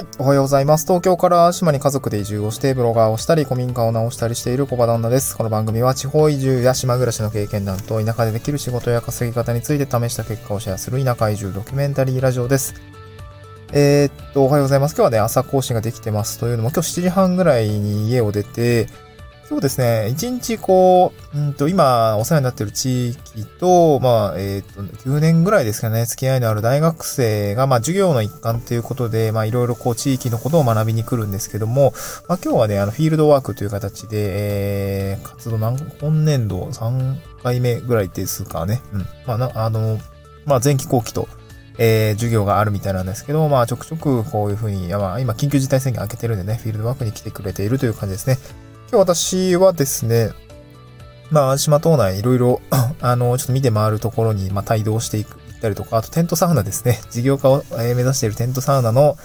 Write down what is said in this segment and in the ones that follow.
い。おはようございます。東京から島に家族で移住をして、ブロガーをしたり、古民家を直したりしている小場旦那です。この番組は地方移住や島暮らしの経験談と田舎でできる仕事や稼ぎ方について試した結果をシェアする田舎移住ドキュメンタリーラジオです。えー、っと、おはようございます。今日はね、朝更新ができてます。というのも、今日7時半ぐらいに家を出て、そうですね。一日こう、うんと、今、お世話になっている地域と、まあ、えっ、と、9年ぐらいですかね、付き合いのある大学生が、まあ、授業の一環ということで、まあ、いろいろこう、地域のことを学びに来るんですけども、まあ、今日はね、あの、フィールドワークという形で、えー、活動何、本年度3回目ぐらいですかね。うん。まあ、な、あの、まあ、前期後期と、えー、授業があるみたいなんですけど、まあ、ちょくちょくこういうふうに、まあ、今、緊急事態宣言開けてるんでね、フィールドワークに来てくれているという感じですね。今日私はですね、まあ、島島島内いろいろ、あの、ちょっと見て回るところに、まあ、帯同していく、行ったりとか、あとテントサウナですね。事業化を、目指しているテントサウナの、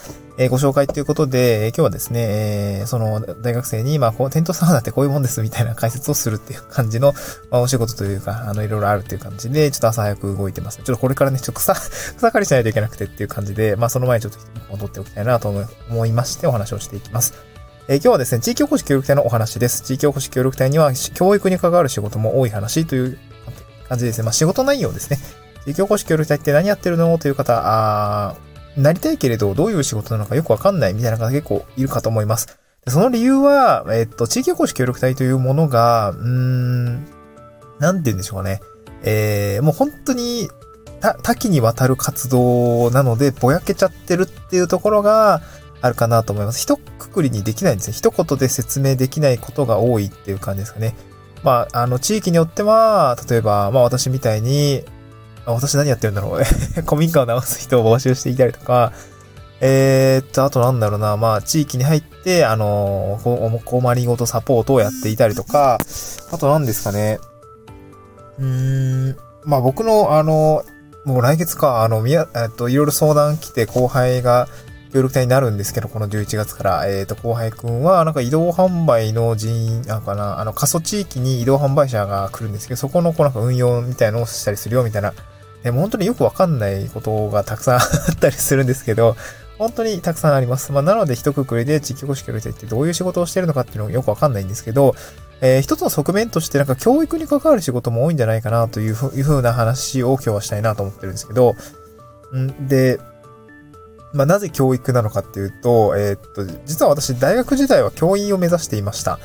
ご紹介ということで、今日はですね、その大学生に、まあ、こう、テントサウナってこういうもんですみたいな解説をするっていう感じの、まあ、お仕事というか、あの、いろいろあるっていう感じで、ちょっと朝早く動いてます。ちょっとこれからね、ちょっと草、草刈りしないといけなくてっていう感じで、まあ、その前にちょっと戻っておきたいなと思いましてお話をしていきます。えー、今日はですね、地域おこし協力隊のお話です。地域おこし協力隊には、教育に関わる仕事も多い話という感じですね。まあ、仕事内容ですね。地域おこし協力隊って何やってるの？という方、あなりたいけれど、どういう仕事なのかよくわかんないみたいな方結構いるかと思います。その理由は、えっと、地域おこし協力隊というものが、うーん、なんて言うんでしょうかね。えー、もう本当に多岐にわたる活動なので、ぼやけちゃってるっていうところが、あるかなと思います。一括りにできないんですね。一言で説明できないことが多いっていう感じですかね。まあ、あの、地域によっては、例えば、まあ私みたいに、私何やってるんだろう 古民家を直す人を募集していたりとか、えー、っと、あとなんだろうな、まあ、地域に入って、あの、困りごとサポートをやっていたりとか、あと何ですかね。うーん、まあ僕の、あの、もう来月か、あの、みや、えっと、いろいろ相談来て後輩が、協力隊になるんですけど、この11月から、えっ、ー、と、後輩くんは、なんか移動販売の人員、なんかな、あの、過疎地域に移動販売車が来るんですけど、そこの、こうなんか運用みたいなのをしたりするよ、みたいな。でも本当によくわかんないことがたくさんあったりするんですけど、本当にたくさんあります。まあ、なので一括りで地域保守協力隊ってどういう仕事をしてるのかっていうのがよくわかんないんですけど、えー、一つの側面としてなんか教育に関わる仕事も多いんじゃないかなというふうな話を今日はしたいなと思ってるんですけど、んで、まあ、なぜ教育なのかっていうと、えー、っと、実は私、大学時代は教員を目指していました。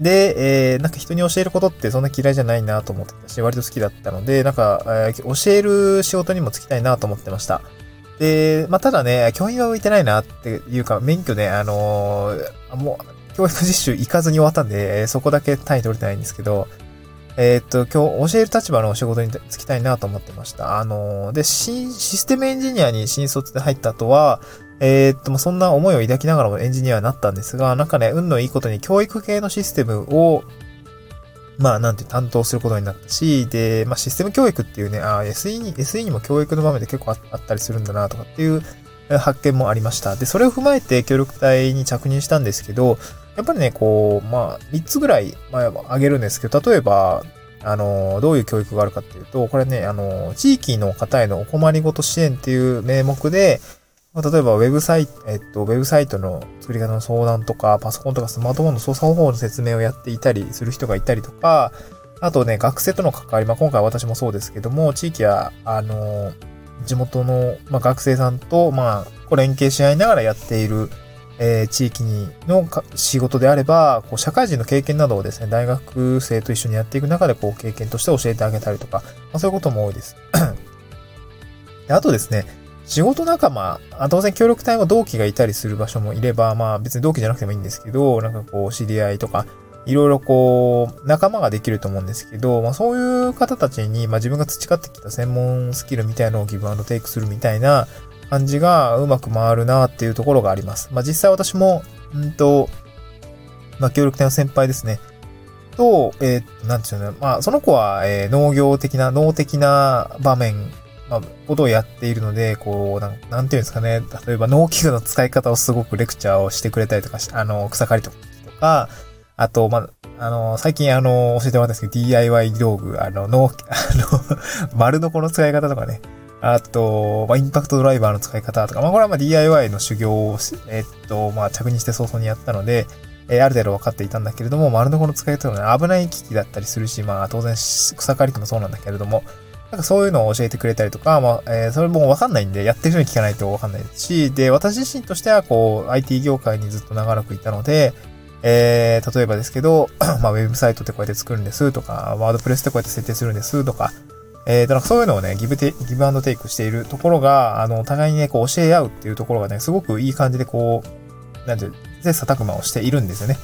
で、えー、なんか人に教えることってそんな嫌いじゃないなと思ってたし、割と好きだったので、なんか、えー、教える仕事にも就きたいなと思ってました。で、まあ、ただね、教員は向いてないなっていうか、免許ね、あのー、もう、教育実習行かずに終わったんで、そこだけ単位取れてないんですけど、えー、っと、今日教える立場のお仕事に就きたいなと思ってました。あのー、で、システムエンジニアに新卒で入った後は、えー、っと、そんな思いを抱きながらもエンジニアになったんですが、なんかね、運のいいことに教育系のシステムを、まあ、なんて担当することになったし、で、まあ、システム教育っていうね、あ SE に、SE にも教育の場面で結構あったりするんだなとかっていう発見もありました。で、それを踏まえて協力隊に着任したんですけど、やっぱりね、こう、まあ、3つぐらい、まあ、あげるんですけど、例えば、あの、どういう教育があるかっていうと、これね、あの、地域の方へのお困りごと支援っていう名目で、ま、例えば、ウェブサイト、えっと、ウェブサイトの作り方の相談とか、パソコンとかスマートフォンの操作方法の説明をやっていたりする人がいたりとか、あとね、学生との関わり、まあ、今回私もそうですけども、地域や、あの、地元の、まあ、学生さんと、まあ、連携し合いながらやっている、えー、地域にの仕事であれば、こう社会人の経験などをですね、大学生と一緒にやっていく中で、こう経験として教えてあげたりとか、まあ、そういうことも多いです。であとですね、仕事仲間、当然協力隊も同期がいたりする場所もいれば、まあ別に同期じゃなくてもいいんですけど、なんかこう知り合いとか、いろいろこう、仲間ができると思うんですけど、まあそういう方たちに、まあ自分が培ってきた専門スキルみたいなのをギブアンドテイクするみたいな感じがうまく回るなっていうところがあります。まあ実際私も、んと、まあ協力隊の先輩ですね。と、えー、なんていうの、まあその子は、えー、農業的な、農的な場面、まあ、ことをやっているので、こう、なんなんていうんですかね。例えば農機具の使い方をすごくレクチャーをしてくれたりとかあの、草刈りとか、あと、まあ、あの、最近あの、教えてもらったんですけど、DIY 道具、あの、農、あの、丸のこの使い方とかね、あと、まあ、インパクトドライバーの使い方とか、まあ、これはまあ DIY の修行を、えっと、まあ、着任して早々にやったので、えー、ある程度分かっていたんだけれども、丸のこの使い方がね、危ない機器だったりするし、まあ、当然、草刈り機もそうなんだけれども、なんかそういうのを教えてくれたりとか、まあ、えー、それもわかんないんで、やってる人に聞かないとわかんないですし、で、私自身としては、こう、IT 業界にずっと長らくいたので、えー、例えばですけど、まあ、ウェブサイトってこうやって作るんですとか、ワードプレスってこうやって設定するんですとか、えー、と、なんかそういうのをね、ギブテ、ギブアンドテイクしているところが、あの、互いにね、こう教え合うっていうところがね、すごくいい感じでこう、なんていう、切磋琢磨をしているんですよね。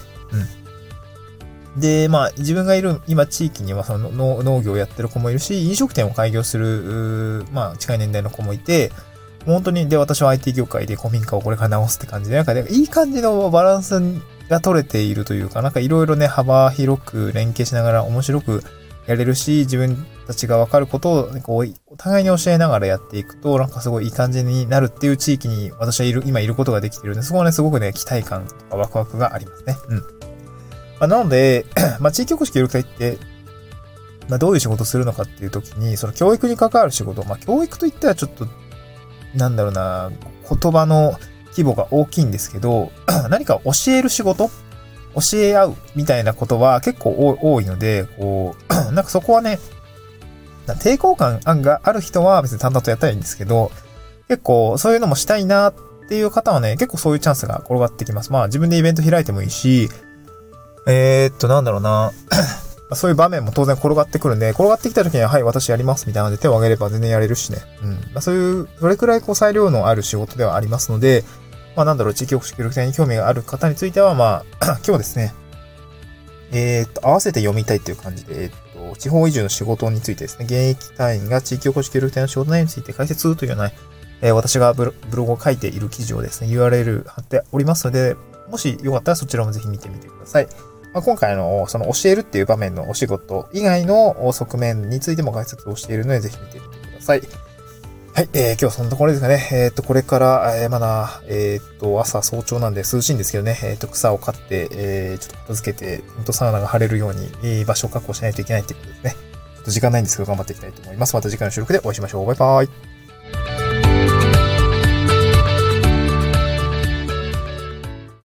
うん。で、まあ、自分がいる、今地域にはその農業をやってる子もいるし、飲食店を開業する、まあ、近い年代の子もいて、本当に、で、私は IT 業界で古民家をこれから直すって感じで、なんかね、いい感じのバランスが取れているというか、なんかいろいろね、幅広く連携しながら面白くやれるし、自分たちがわかることを、こう、お互いに教えながらやっていくと、なんかすごいいい感じになるっていう地域に私はいる、今いることができてるんで、そこはね、すごくね、期待感とかワクワクがありますね。うん。まあ、なので、まあ、地域おこし協力隊って、まあ、どういう仕事するのかっていう時に、その教育に関わる仕事、まあ、教育といったらちょっと、なんだろうな、言葉の規模が大きいんですけど、何か教える仕事教え合うみたいなことは結構多いので、こう、なんかそこはね、抵抗感がある人は別に淡々とやったらいいんですけど、結構そういうのもしたいなっていう方はね、結構そういうチャンスが転がってきます。まあ自分でイベント開いてもいいし、えー、っと、なんだろうな。そういう場面も当然転がってくるんで、転がってきた時には、はい、私やりますみたいなので手を挙げれば全然やれるしね。うん。まあそういう、それくらいこう裁量のある仕事ではありますので、まあなんだろう、地域おこし協力隊に興味がある方については、まあ、今日ですね、えー、っと、合わせて読みたいという感じで、えー、っと、地方移住の仕事についてですね、現役隊員が地域おこし協力隊の仕事内容について解説というような、えー、私がブログを書いている記事をですね、URL 貼っておりますので、もしよかったらそちらもぜひ見てみてください。まあ、今回の、その教えるっていう場面のお仕事以外の側面についても解説をしているので、ぜひ見てみてください。はい、えー、今日はそんなところですかね。えっ、ー、と、これから、えー、まだ、えっ、ー、と、朝早朝なんで涼しいんですけどね、えっ、と、草を刈って、えちょっと片付けて、ほんとサウナが晴れるように、いい場所を確保しないといけないっていうことですね。ちょっと時間ないんですけど、頑張っていきたいと思います。また次回の収録でお会いしましょう。バイバイ。